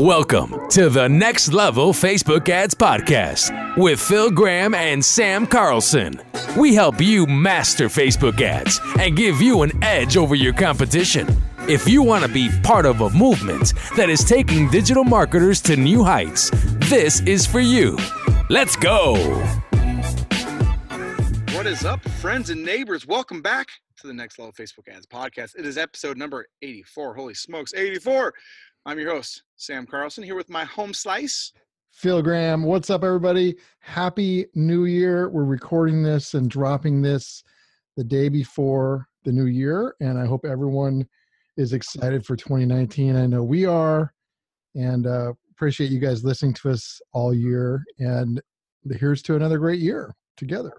Welcome to the Next Level Facebook Ads Podcast with Phil Graham and Sam Carlson. We help you master Facebook ads and give you an edge over your competition. If you want to be part of a movement that is taking digital marketers to new heights, this is for you. Let's go. What is up, friends and neighbors? Welcome back to the Next Level Facebook Ads Podcast. It is episode number 84. Holy smokes, 84. I'm your host, Sam Carlson, here with my home slice. Phil Graham, what's up, everybody? Happy New Year. We're recording this and dropping this the day before the new year, and I hope everyone is excited for 2019. I know we are, and uh, appreciate you guys listening to us all year. And here's to another great year together.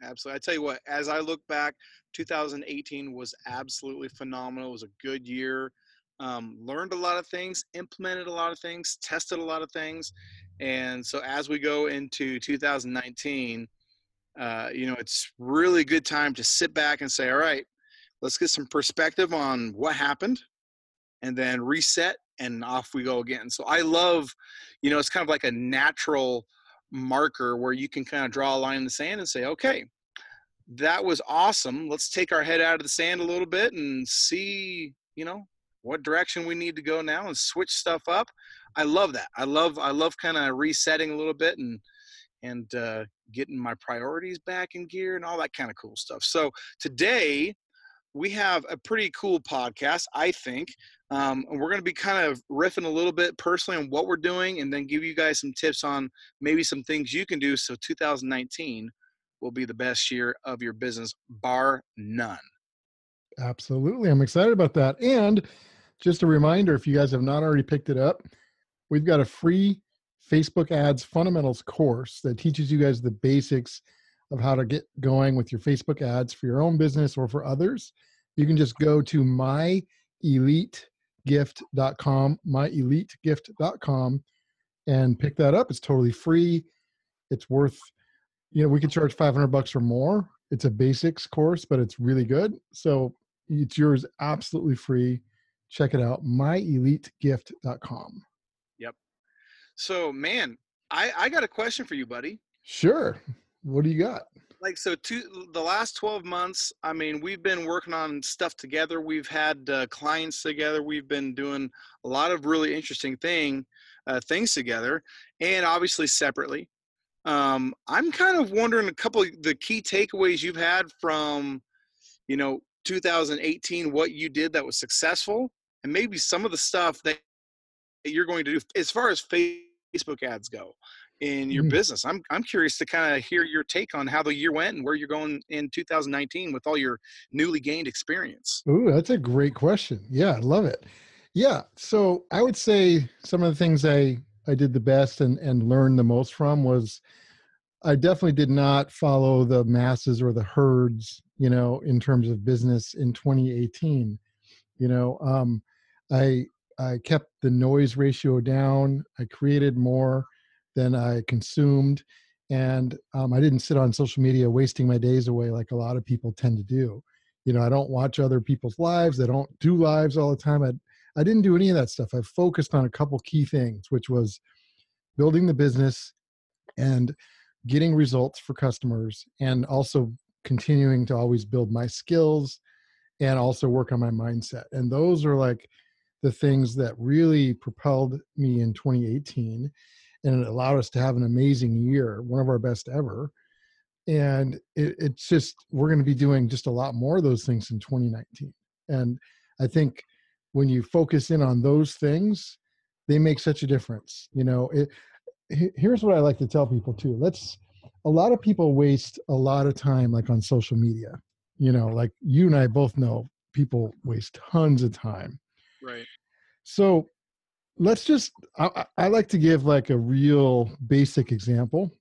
Absolutely. I tell you what, as I look back, 2018 was absolutely phenomenal. It was a good year um, learned a lot of things, implemented a lot of things, tested a lot of things. And so as we go into 2019, uh, you know, it's really good time to sit back and say, all right, let's get some perspective on what happened and then reset and off we go again. So I love, you know, it's kind of like a natural marker where you can kind of draw a line in the sand and say, okay, that was awesome. Let's take our head out of the sand a little bit and see, you know, what direction we need to go now and switch stuff up. I love that. I love I love kind of resetting a little bit and and uh, getting my priorities back in gear and all that kind of cool stuff. So today we have a pretty cool podcast, I think. Um, and we're going to be kind of riffing a little bit personally on what we're doing and then give you guys some tips on maybe some things you can do so 2019 will be the best year of your business, bar none. Absolutely. I'm excited about that. And just a reminder if you guys have not already picked it up, we've got a free Facebook ads fundamentals course that teaches you guys the basics of how to get going with your Facebook ads for your own business or for others. You can just go to myelitegift.com, myelitegift.com, and pick that up. It's totally free. It's worth, you know, we could charge 500 bucks or more. It's a basics course, but it's really good. So it's yours absolutely free check it out myelitegift.com yep. So man i i got a question for you buddy. Sure. What do you got? Like so two the last 12 months i mean we've been working on stuff together. We've had uh, clients together. We've been doing a lot of really interesting thing uh, things together and obviously separately. Um, i'm kind of wondering a couple of the key takeaways you've had from you know 2018 what you did that was successful and maybe some of the stuff that you're going to do as far as Facebook ads go in your mm. business. I'm I'm curious to kind of hear your take on how the year went and where you're going in 2019 with all your newly gained experience. Ooh, that's a great question. Yeah, I love it. Yeah, so I would say some of the things I I did the best and and learned the most from was I definitely did not follow the masses or the herds, you know, in terms of business in 2018. You know, um, I I kept the noise ratio down. I created more than I consumed, and um, I didn't sit on social media wasting my days away like a lot of people tend to do. You know, I don't watch other people's lives. I don't do lives all the time. I I didn't do any of that stuff. I focused on a couple key things, which was building the business and getting results for customers, and also continuing to always build my skills and also work on my mindset. And those are like the things that really propelled me in 2018 and it allowed us to have an amazing year, one of our best ever. And it, it's just, we're going to be doing just a lot more of those things in 2019. And I think when you focus in on those things, they make such a difference. You know, it, here's what I like to tell people too. Let's, a lot of people waste a lot of time like on social media you know like you and i both know people waste tons of time right so let's just I, I, like to give like a real basic example.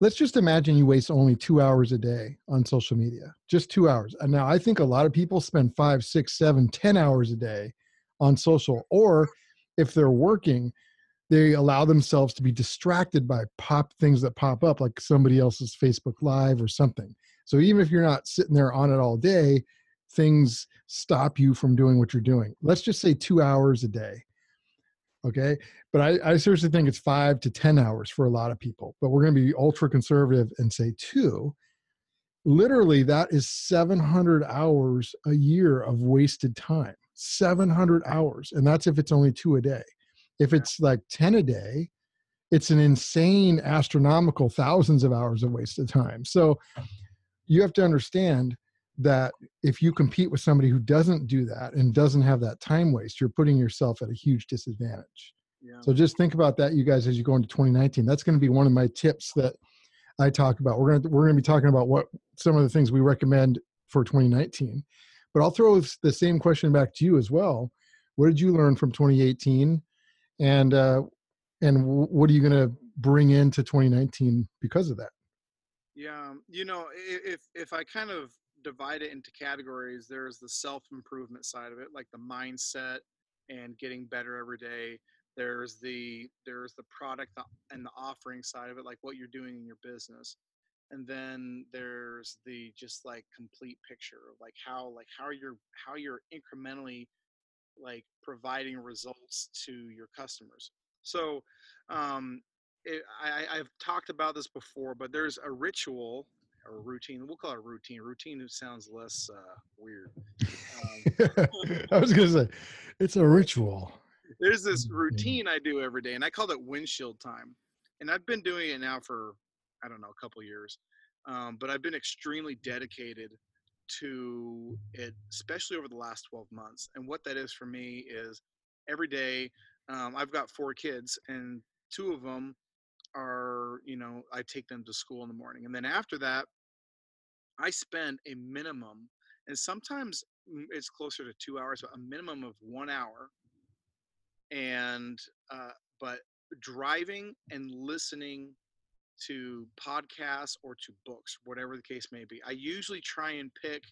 Let's just imagine you waste only two hours a day on social media just two hours. And now i think a lot of people spend five six seven ten hours a day on social or if they're working they allow themselves to be distracted by pop things that pop up like somebody else's facebook live or something. So even if you're not sitting there on it all day, things stop you from doing what you're doing. Let's just say two hours a day. Okay. But I, I seriously think it's five to 10 hours for a lot of people. But we're going to be ultra conservative and say two. Literally, that is 700 hours a year of wasted time. 700 hours. And that's if it's only two a day. If it's like 10 a day, it's an insane astronomical thousands of hours of wasted time. So you have to understand that if you compete with somebody who doesn't do that and doesn't have that time waste, you're putting yourself at a huge disadvantage. Yeah. So just think about that, you guys, as you go into 2019. That's going to be one of my tips that I talk about. We're going to we're going to be talking about what some of the things we recommend for 2019. But I'll throw the same question back to you as well. What did you learn from 2018, and uh, and what are you going to bring into 2019 because of that? Yeah, you know, if if I kind of divide it into categories. There's the self improvement side of it, like the mindset and getting better every day. There's the there's the product and the offering side of it, like what you're doing in your business. And then there's the just like complete picture of like how like how you're how you're incrementally like providing results to your customers. So um, it, I, I've talked about this before, but there's a ritual or routine. We'll call it routine. Routine sounds less uh, weird. Um, I was gonna say it's a ritual. There's this mm-hmm. routine I do every day, and I call it windshield time. And I've been doing it now for I don't know a couple years, um, but I've been extremely dedicated to it, especially over the last 12 months. And what that is for me is every day. Um, I've got four kids, and two of them are you know i take them to school in the morning and then after that i spend a minimum and sometimes mm, it's closer to two hours but a minimum of one hour and uh, but driving and listening to podcasts or to books whatever the case may be. I usually try and pick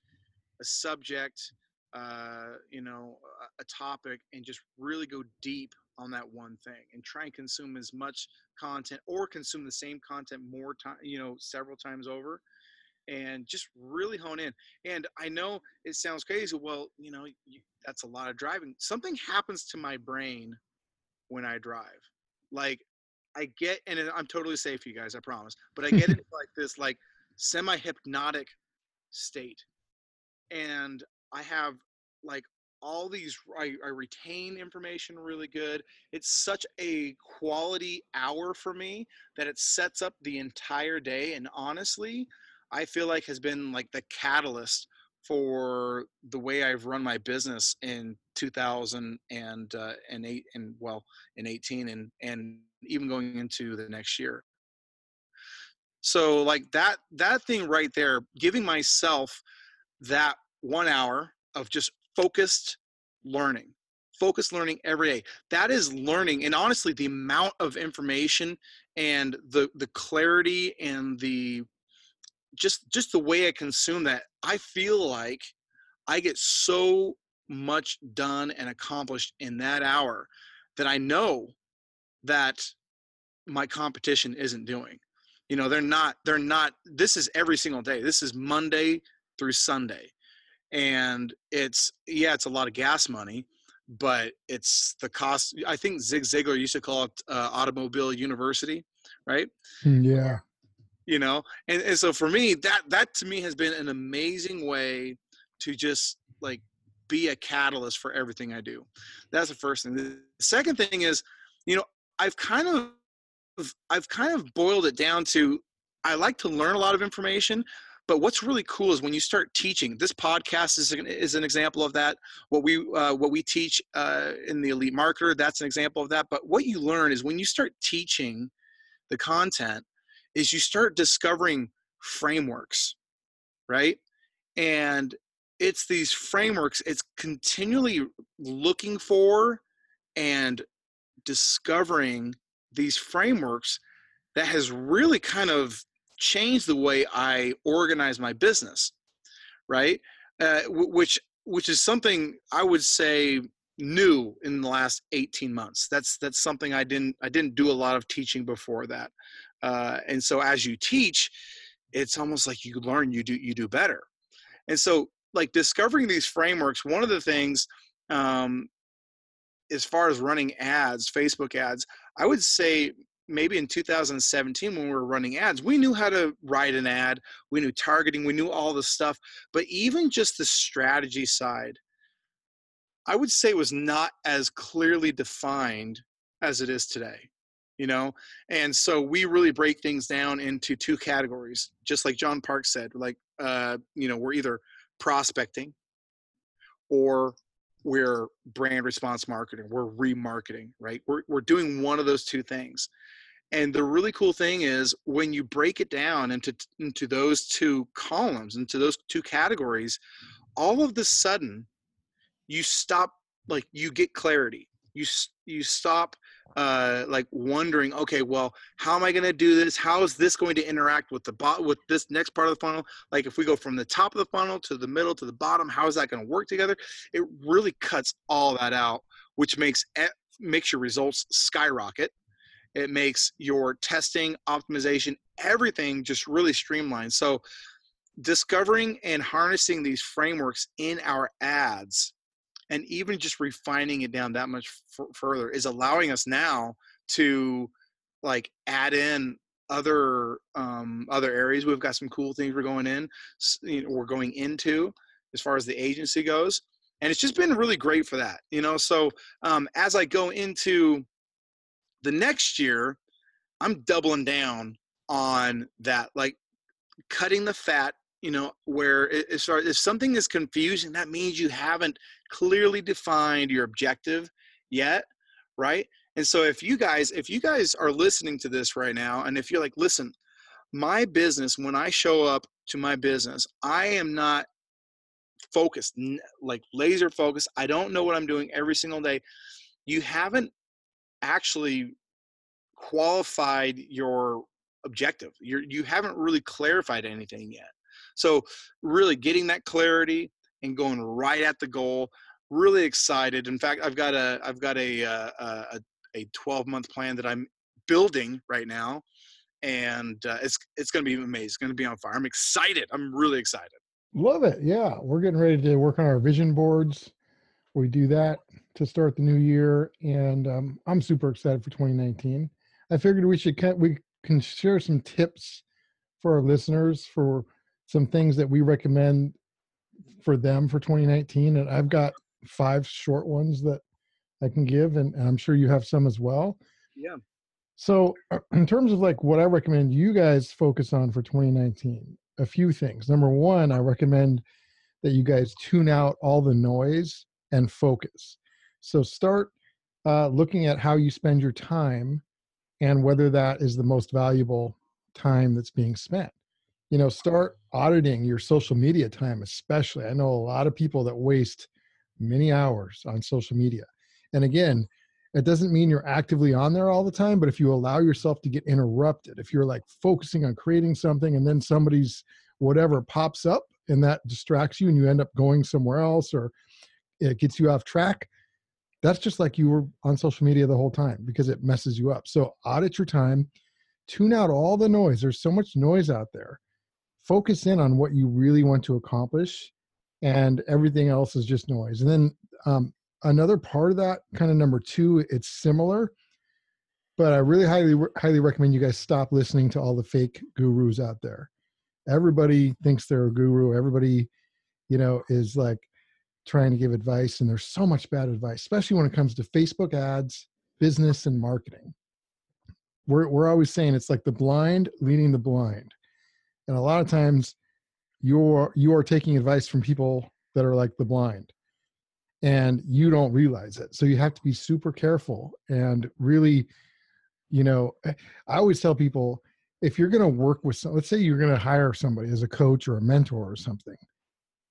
a subject uh, you know a, a topic and just really go deep on that one thing and try and consume as much content or consume the same content more time you know several times over and just really hone in. And i know it sounds crazy well you know you, that's a lot of driving. Something happens to my brain when i drive. Like i get and i'm totally safe you guys i promise but i get into like this like semi hypnotic state. And i have like all these I, I, retain information really good. It's such a quality hour for me that it sets up the entire day and honestly i feel like has been like the catalyst for the way i've run my business in 2000 and uh, and eight and well in 18 and and even going into the next year. So like that that thing right there giving myself that one hour of just focused learning focused learning every day. That is learning and honestly the amount of information and the the clarity and the just just the way i consume that i feel like i get so much done and accomplished in that hour that i know that my competition isn't doing. You know they're not they're not this is every single day. This is monday through sunday and it's yeah it's a lot of gas money but it's the cost i think zig ziglar used to call it uh, automobile university right? Hmm, yeah. You know and, and so for me that that to me has been an amazing way to just like be a catalyst for everything i do. That's the first thing. The second thing is you know i've kind of i've kind of boiled it down to i like to learn a lot of information but what's really cool is when you start teaching. This podcast is an, is an example of that. What we uh, what we teach uh, in the Elite Marketer, that's an example of that. But what you learn is when you start teaching the content, is you start discovering frameworks, right? And it's these frameworks. It's continually looking for and discovering these frameworks that has really kind of changed the way I organize my business, right? Uh, which which is something I would say new in the last 18 months. That's that's something I didn't I didn't do a lot of teaching before that, uh, and so as you teach, it's almost like you learn you do you do better, and so like discovering these frameworks. One of the things um, as far as running ads, Facebook ads, I would say maybe in 2017 when we were running ads, we knew how to write an ad, we knew targeting, we knew all the stuff, but even just the strategy side, I would say was not as clearly defined as it is today. You know, and so we really break things down into two categories, just like John Park said. Like, uh, you know, we're either prospecting or we're brand response marketing we're remarketing right we're, we're doing one of those two things and the really cool thing is when you break it down into into those two columns into those two categories all of the sudden you stop like you get clarity you you stop uh, like wondering, okay, well, how am I going to do this? How is this going to interact with the bot with this next part of the funnel? Like if we go from the top of the funnel to the middle to the bottom, how is that going to work together? It really cuts all that out, which makes makes your results skyrocket. It makes your testing, optimization, everything just really streamlined. So discovering and harnessing these frameworks in our ads and even just refining it down that much f- further is allowing us now to like add in other um, other areas. We've got some cool things we're going in, you know, we're going into as far as the agency goes, and it's just been really great for that. You know, so um, as I go into the next year, I'm doubling down on that, like cutting the fat you know where if, if something is confusing that means you haven't clearly defined your objective yet right? And so if you guys if you guys are listening to this right now and if you're like listen my business when i show up to my business i am not focused like laser focused. I don't know what i'm doing every single day. You haven't actually qualified your objective you're you haven't really clarified anything yet so really getting that clarity and going right at the goal. Really excited. In fact, I've got a I've got a uh, a, a 12 month plan that I'm building right now, and uh, it's it's going to be amazing. It's going to be on fire. I'm excited. I'm really excited. Love it. Yeah, we're getting ready to work on our vision boards. We do that to start the new year, and um, I'm super excited for 2019. I figured we should we can share some tips for our listeners for some things that we recommend for them for 2019 and i've got five short ones that i can give and, and i'm sure you have some as well. Yeah. So in terms of like what i recommend you guys focus on for 2019 a few things. Number one i recommend that you guys tune out all the noise and focus so start uh, looking at how you spend your time and whether that is the most valuable time that's being spent. You know start auditing your social media time especially. I know a lot of people that waste many hours on social media. And again it doesn't mean you're actively on there all the time but if you allow yourself to get interrupted if you're like focusing on creating something and then somebody's whatever pops up and that distracts you and you end up going somewhere else or it gets you off track that's just like you were on social media the whole time because it messes you up. So audit your time tune out all the noise. There's so much noise out there. Focus in on what you really want to accomplish and everything else is just noise. And then um, another part of that kind of number two it's similar but i really highly highly recommend you guys stop listening to all the fake gurus out there. Everybody thinks they're a guru. Everybody you know is like trying to give advice and there's so much bad advice especially when it comes to facebook ads business and marketing. We're, we're always saying it's like the blind leading the blind and a lot of times you're you are taking advice from people that are like the blind and you don't realize it so you have to be super careful and really you know eh, i always tell people if you're going to work with some, let's say you're going to hire somebody as a coach or a mentor or something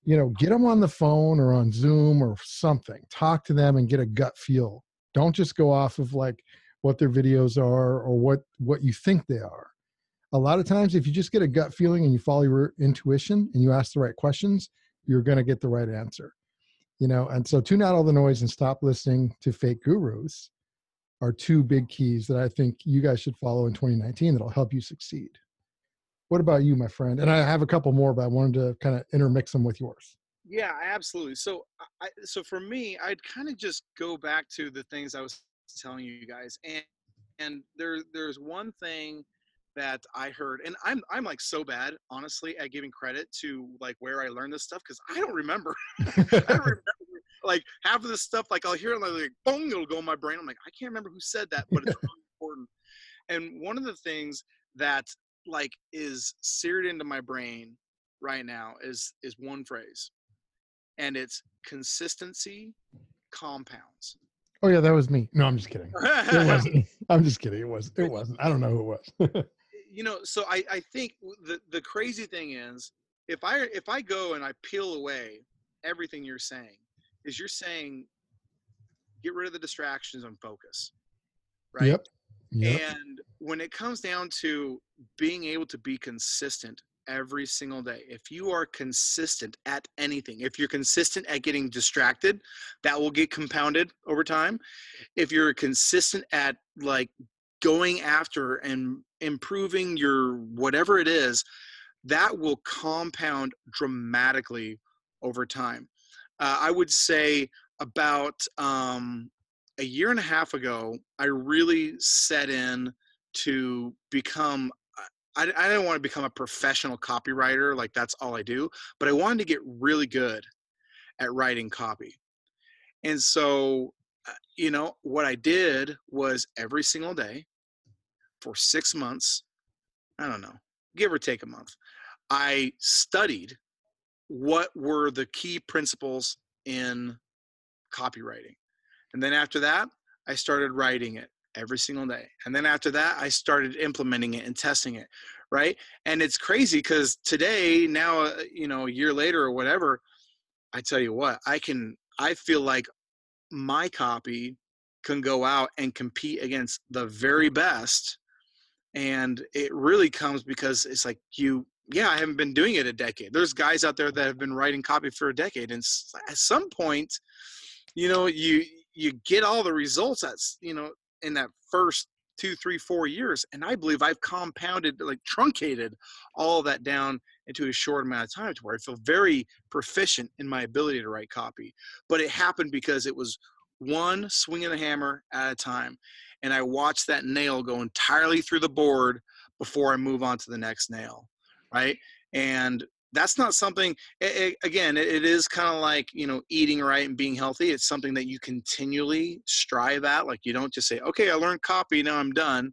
you know get them on the phone or on zoom or something. Talk to them and get a gut feel. Don't just go off of like what their videos are or what what you think they are. A lot of times if you just get a gut feeling and you follow your intuition and you ask the right questions you're going to get the right answer you know? And so tune out all the noise and stop listening to fake gurus are two big keys that i think you guys should follow in 2019 that'll help you succeed what about you my friend and i have a couple more but i wanted to kind of intermix them with yours Yeah, absolutely. So, I, so for me, I'd kind of just go back to the things I was telling you guys, and and there there's one thing that I heard, and I'm I'm like so bad, honestly, at giving credit to like where I learned this stuff because I don't remember. I don't remember like half of this stuff. Like I'll hear it like, like boom, it'll go in my brain. I'm like, I can't remember who said that, but it's really important. And one of the things that like is seared into my brain right now is is one phrase, and it's consistency compounds. Oh yeah, that was me. No, I'm just kidding. It wasn't. I'm just kidding. It was. It wasn't. I don't know who it was. you know, so I I think the the crazy thing is if I if I go and I peel away everything you're saying, is you're saying get rid of the distractions and focus, right? Yep. Yep. And when it comes down to being able to be consistent every single day, if you are consistent at anything, if you're consistent at getting distracted, that will get compounded over time. If you're consistent at like going after and improving your whatever it is, that will compound dramatically over time. Uh, I would say about um, a year and a half ago, I really set in to become. I, I didn't want to become a professional copywriter, like that's all I do, but I wanted to get really good at writing copy. And so, uh, you know, what I did was every single day for six months, I don't know, give or take a month, I studied what were the key principles in copywriting. And then after that, I started writing it every single day. And then after that, I started implementing it and testing it, right? And it's crazy because today, now, uh, you know, a year later or whatever, I tell you what, I can, I feel like my copy can go out and compete against the very best. And it really comes because it's like you yeah, I haven't been doing it a decade. There's guys out there that have been writing copy for a decade, and at some point, you know, you you get all the results that's you know in that first two, three, four years, and I believe I've compounded, like truncated, all of that down into a short amount of time to where I feel very proficient in my ability to write copy. But it happened because it was one swing of the hammer at a time, and I watched that nail go entirely through the board before I move on to the next nail right? And that's not something it, it, again it, it is kind of like you know eating right and being healthy it's something that you continually strive at like you don't just say okay i learned copy now i'm done.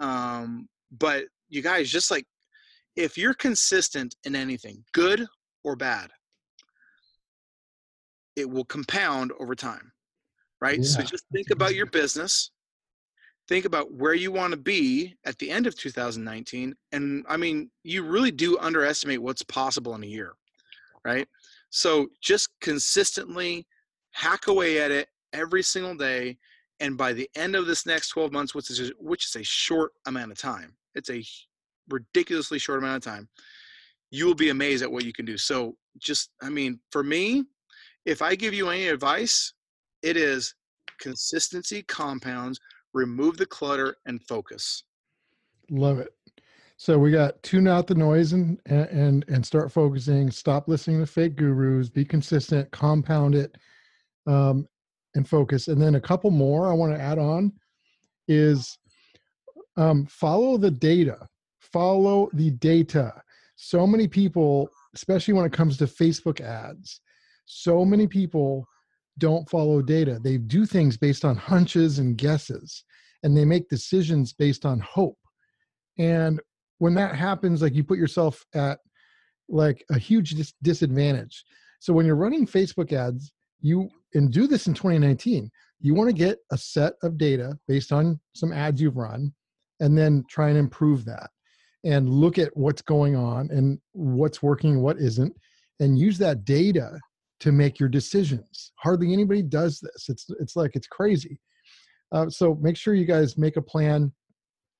Um, but you guys just like if you're consistent in anything good or bad it will compound over time right? Yeah, so just think about your business think about where you want to be at the end of 2019 and i mean you really do underestimate what's possible in a year right? So just consistently hack away at it every single day and by the end of this next 12 months which is which is a short amount of time it's a ridiculously short amount of time you will be amazed at what you can do. So just i mean for me if i give you any advice it is consistency compounds remove the clutter and focus. Love it. So we got tune out the noise and and and start focusing stop listening to fake gurus be consistent compound it um, and focus. And then a couple more i want to add on is um, follow the data follow the data. So many people especially when it comes to facebook ads so many people don't follow data. They do things based on hunches and guesses, and they make decisions based on hope. And when that happens, like you put yourself at like a huge dis- disadvantage. So when you're running Facebook ads, you and do this in 2019, you want to get a set of data based on some ads you've run, and then try and improve that, and look at what's going on and what's working, what isn't, and use that data to make your decisions. Hardly anybody does this. It's it's like it's crazy. Uh, so make sure you guys make a plan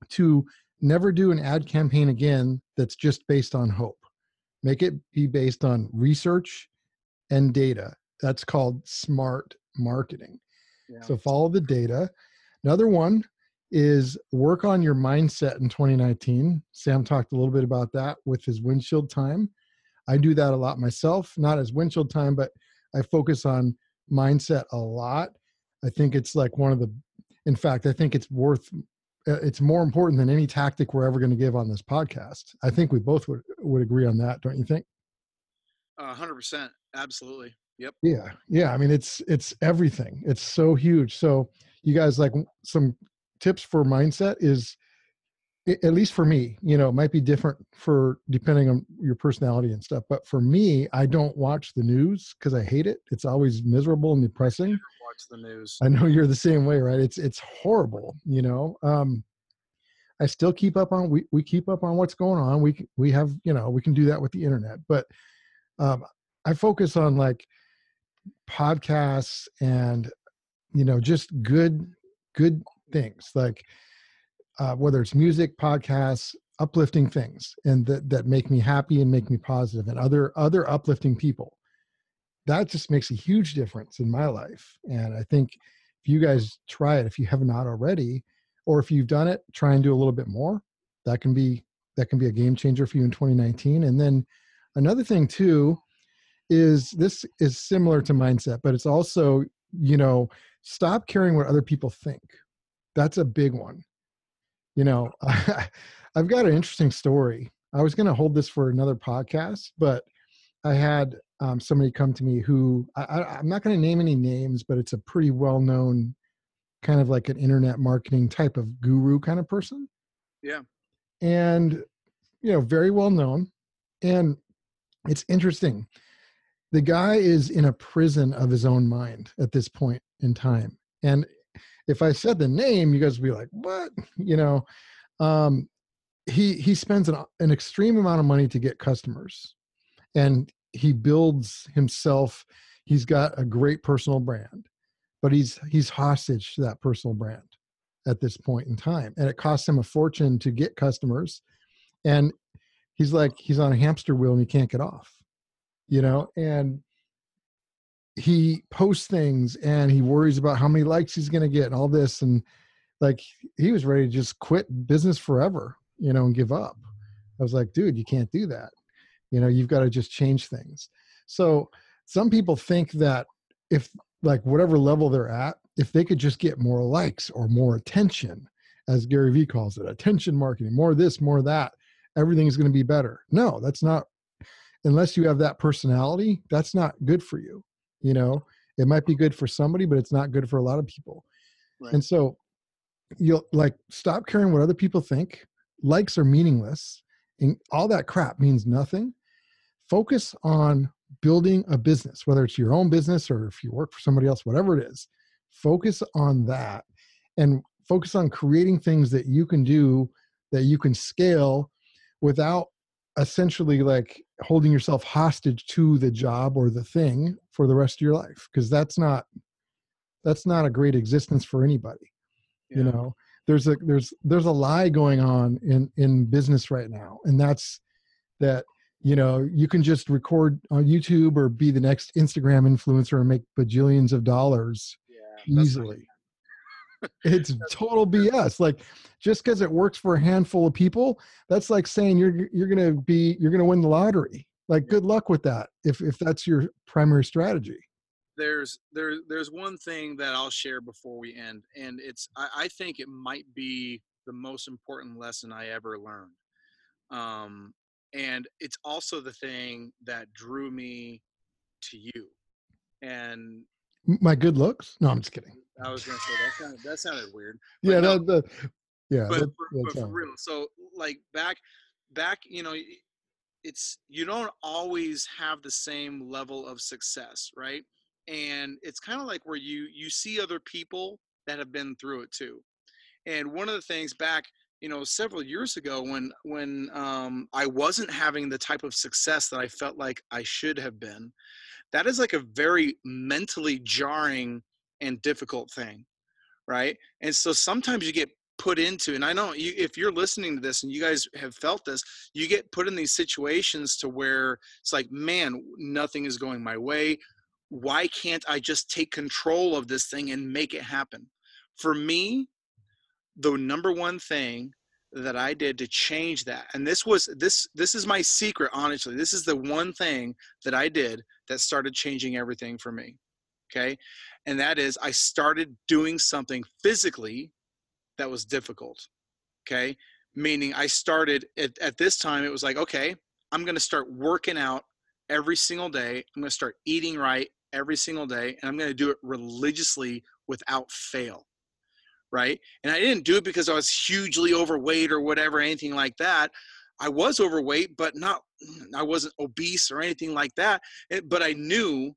to never do an ad campaign again that's just based on hope. Make it be based on research and data. That's called smart marketing. Yeah. So follow the data. Another one is work on your mindset in 2019. Sam talked a little bit about that with his windshield time. I do that a lot myself, not as windshield time, but I focus on mindset a lot. I think it's like one of the, in fact, I think it's worth, uh, it's more important than any tactic we're ever going to give on this podcast. I think we both would, would agree on that, don't you think? A hundred percent. Absolutely. Yep. Yeah. Yeah. I mean, it's, it's everything. It's so huge. So you guys like some tips for mindset is at least for me, you know, it might be different for depending on your personality and stuff. But for me, I don't watch the news because I hate it. It's always miserable and depressing. Watch the news. I know you're the same way, right? It's it's horrible. You know, um, I still keep up on we we keep up on what's going on. We we have you know we can do that with the internet, but um, I focus on like podcasts and you know just good good things like uh, whether it's music, podcasts, uplifting things, and that that make me happy and make me positive, and other other uplifting people. That just makes a huge difference in my life. And I think if you guys try it, if you have not already, or if you've done it, try and do a little bit more. That can be that can be a game changer for you in 2019. And then another thing too is this is similar to mindset, but it's also you know stop caring what other people think. That's a big one you know i've got an interesting story. I was going to hold this for another podcast but i had um, somebody come to me who I, am not going to name any names but it's a pretty well known kind of like an internet marketing type of guru kind of person. Yeah. And you know very well known and it's interesting. The guy is in a prison of his own mind at this point in time. And if I said the name, you guys would be like, "What?" You know, um, he he spends an, an extreme amount of money to get customers, and he builds himself. He's got a great personal brand, but he's he's hostage to that personal brand at this point in time, and it costs him a fortune to get customers, and he's like he's on a hamster wheel and he can't get off, you know, and he posts things and he worries about how many likes he's going to get and all this and like he was ready to just quit business forever you know and give up. I was like dude you can't do that. You know you've got to just change things. So some people think that if like whatever level they're at if they could just get more likes or more attention as gary vee calls it attention marketing more this more that everything's going to be better. No that's not unless you have that personality that's not good for you you know? It might be good for somebody but it's not good for a lot of people. Right. and so you'll like stop caring what other people think. Likes are meaningless and all that crap means nothing. Focus on building a business whether it's your own business or if you work for somebody else whatever it is. Focus on that and focus on creating things that you can do that you can scale without essentially like holding yourself hostage to the job or the thing for the rest of your life because that's not that's not a great existence for anybody yeah. you know? There's a there's there's a lie going on in in business right now and that's that you know you can just record on youtube or be the next instagram influencer and make bajillions of dollars yeah, easily it's total bs like just because it works for a handful of people that's like saying you're you're gonna be you're gonna win the lottery. Like good luck with that if if that's your primary strategy. There's there there's one thing that i'll share before we end and it's i, I think it might be the most important lesson i ever learned. Um and it's also the thing that drew me to you and my good looks? No i'm just kidding I was gonna say that sounded that sounded weird. But yeah, no, that, yeah. But, that, for, but for real, so like back, back, you know, it's you don't always have the same level of success, right? And it's kind of like where you you see other people that have been through it too. And one of the things back, you know, several years ago when when um, I wasn't having the type of success that I felt like I should have been, that is like a very mentally jarring and difficult thing right and so sometimes you get put into and i know you, if you're listening to this and you guys have felt this you get put in these situations to where it's like man nothing is going my way why can't i just take control of this thing and make it happen for me the number one thing that I did to change that. And this was this this is my secret honestly. This is the one thing that I did that started changing everything for me. Okay? And that is I started doing something physically that was difficult. Okay? Meaning I started at, at this time it was like, okay, I'm going to start working out every single day. I'm going to start eating right every single day and I'm going to do it religiously without fail right? And I didn't do it because I was hugely overweight or whatever, anything like that. I was overweight, but not, I wasn't obese or anything like that. Eh, but I knew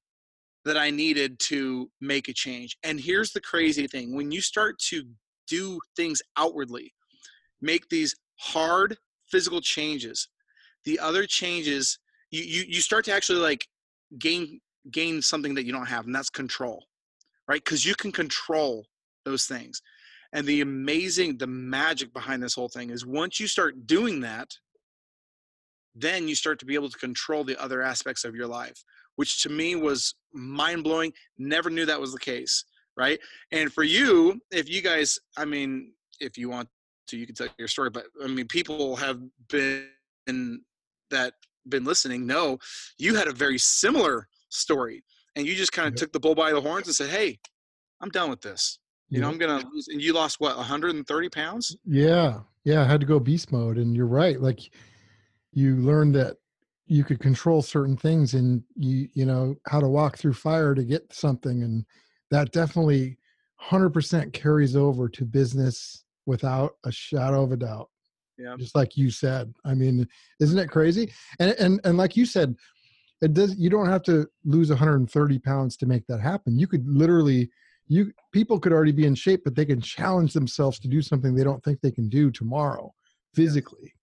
that I needed to make a change. And here's the crazy thing when you start to do things outwardly, make these hard physical changes, the other changes, you, you, you start to actually like gain gain something that you don't have, and that's control, right? Because you can control those things. And the amazing, the magic behind this whole thing is once you start doing that, then you start to be able to control the other aspects of your life, which to me was mind blowing. Never knew that was the case. Right. And for you, if you guys, I mean, if you want to, you can tell your story, but I mean, people have been that been listening know you had a very similar story and you just kind of took the bull by the horns and said, Hey, I'm done with this. You know, I'm gonna lose. And you lost what, 130 pounds? Yeah, yeah. I had to go beast mode, and you're right. Like, you learned that you could control certain things, and you you know how to walk through fire to get something, and that definitely 100% carries over to business without a shadow of a doubt. Yeah. Just like you said. I mean, isn't it crazy? And and and like you said, it does. You don't have to lose 130 pounds to make that happen. You could literally you people could already be in shape but they can challenge themselves to do something they don't think they can do tomorrow physically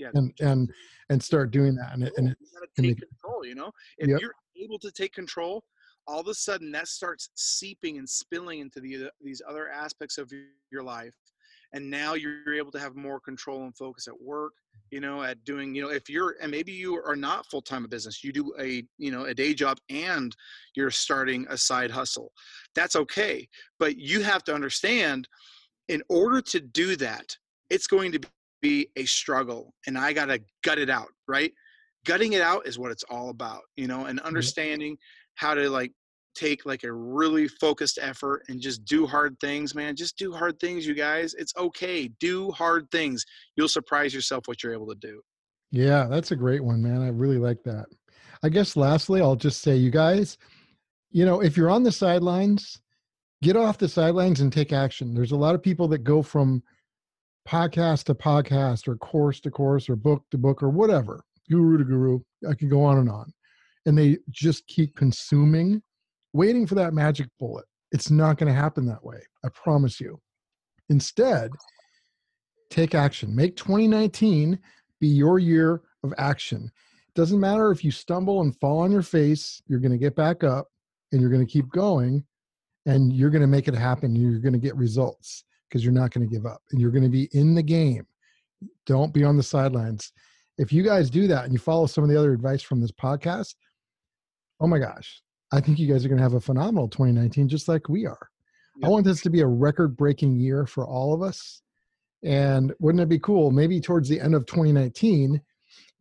yeah. and and and start doing that and, it, and it, you take control you know if yep. you're able to take control all of a sudden that starts seeping and spilling into the, these other aspects of your life and now you're able to have more control and focus at work you know at doing you know if you're and maybe you are not full-time a business you do a you know a day job and you're starting a side hustle that's okay but you have to understand in order to do that it's going to be a struggle and i got to gut it out right gutting it out is what it's all about you know and mm-hmm. understanding how to like take like a really focused effort and just do hard things, man. Just do hard things, you guys. It's okay. Do hard things. You'll surprise yourself what you're able to do. Yeah, that's a great one, man. I really like that. I guess lastly, I'll just say, you guys, you know, if you're on the sidelines, get off the sidelines and take action. There's a lot of people that go from podcast to podcast or course to course or book to book or whatever, guru to guru. I can go on and on. And they just keep consuming waiting for that magic bullet. It's not going to happen that way. I promise you. Instead, take action. Make 2019 be your year of action. Doesn't matter if you stumble and fall on your face, you're going to get back up and you're going to keep going and you're going to make it happen. You're going to get results because you're not going to give up and you're going to be in the game. Don't be on the sidelines. If you guys do that and you follow some of the other advice from this podcast, oh my gosh, I think you guys are going to have a phenomenal 2019, just like we are. Yep. I want this to be a record breaking year for all of us. And wouldn't it be cool? Maybe towards the end of 2019,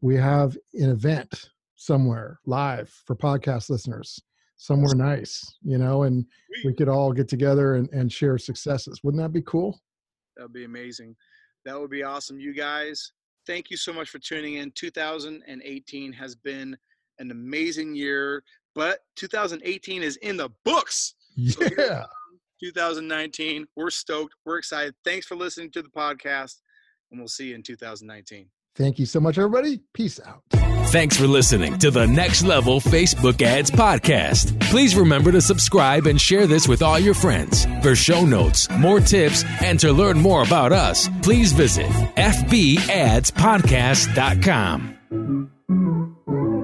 we have an event somewhere live for podcast listeners, somewhere nice, you know, and we could all get together and, and share successes. Wouldn't that be cool? That would be amazing. That would be awesome. You guys, thank you so much for tuning in. 2018 has been an amazing year but 2018 is in the books. Yeah. 2019. We're stoked. We're excited. Thanks for listening to the podcast, and we'll see you in 2019. Thank you so much, everybody. Peace out. Thanks for listening to the Next Level Facebook Ads Podcast. Please remember to subscribe and share this with all your friends. For show notes, more tips, and to learn more about us, please visit FBAdsPodcast.com.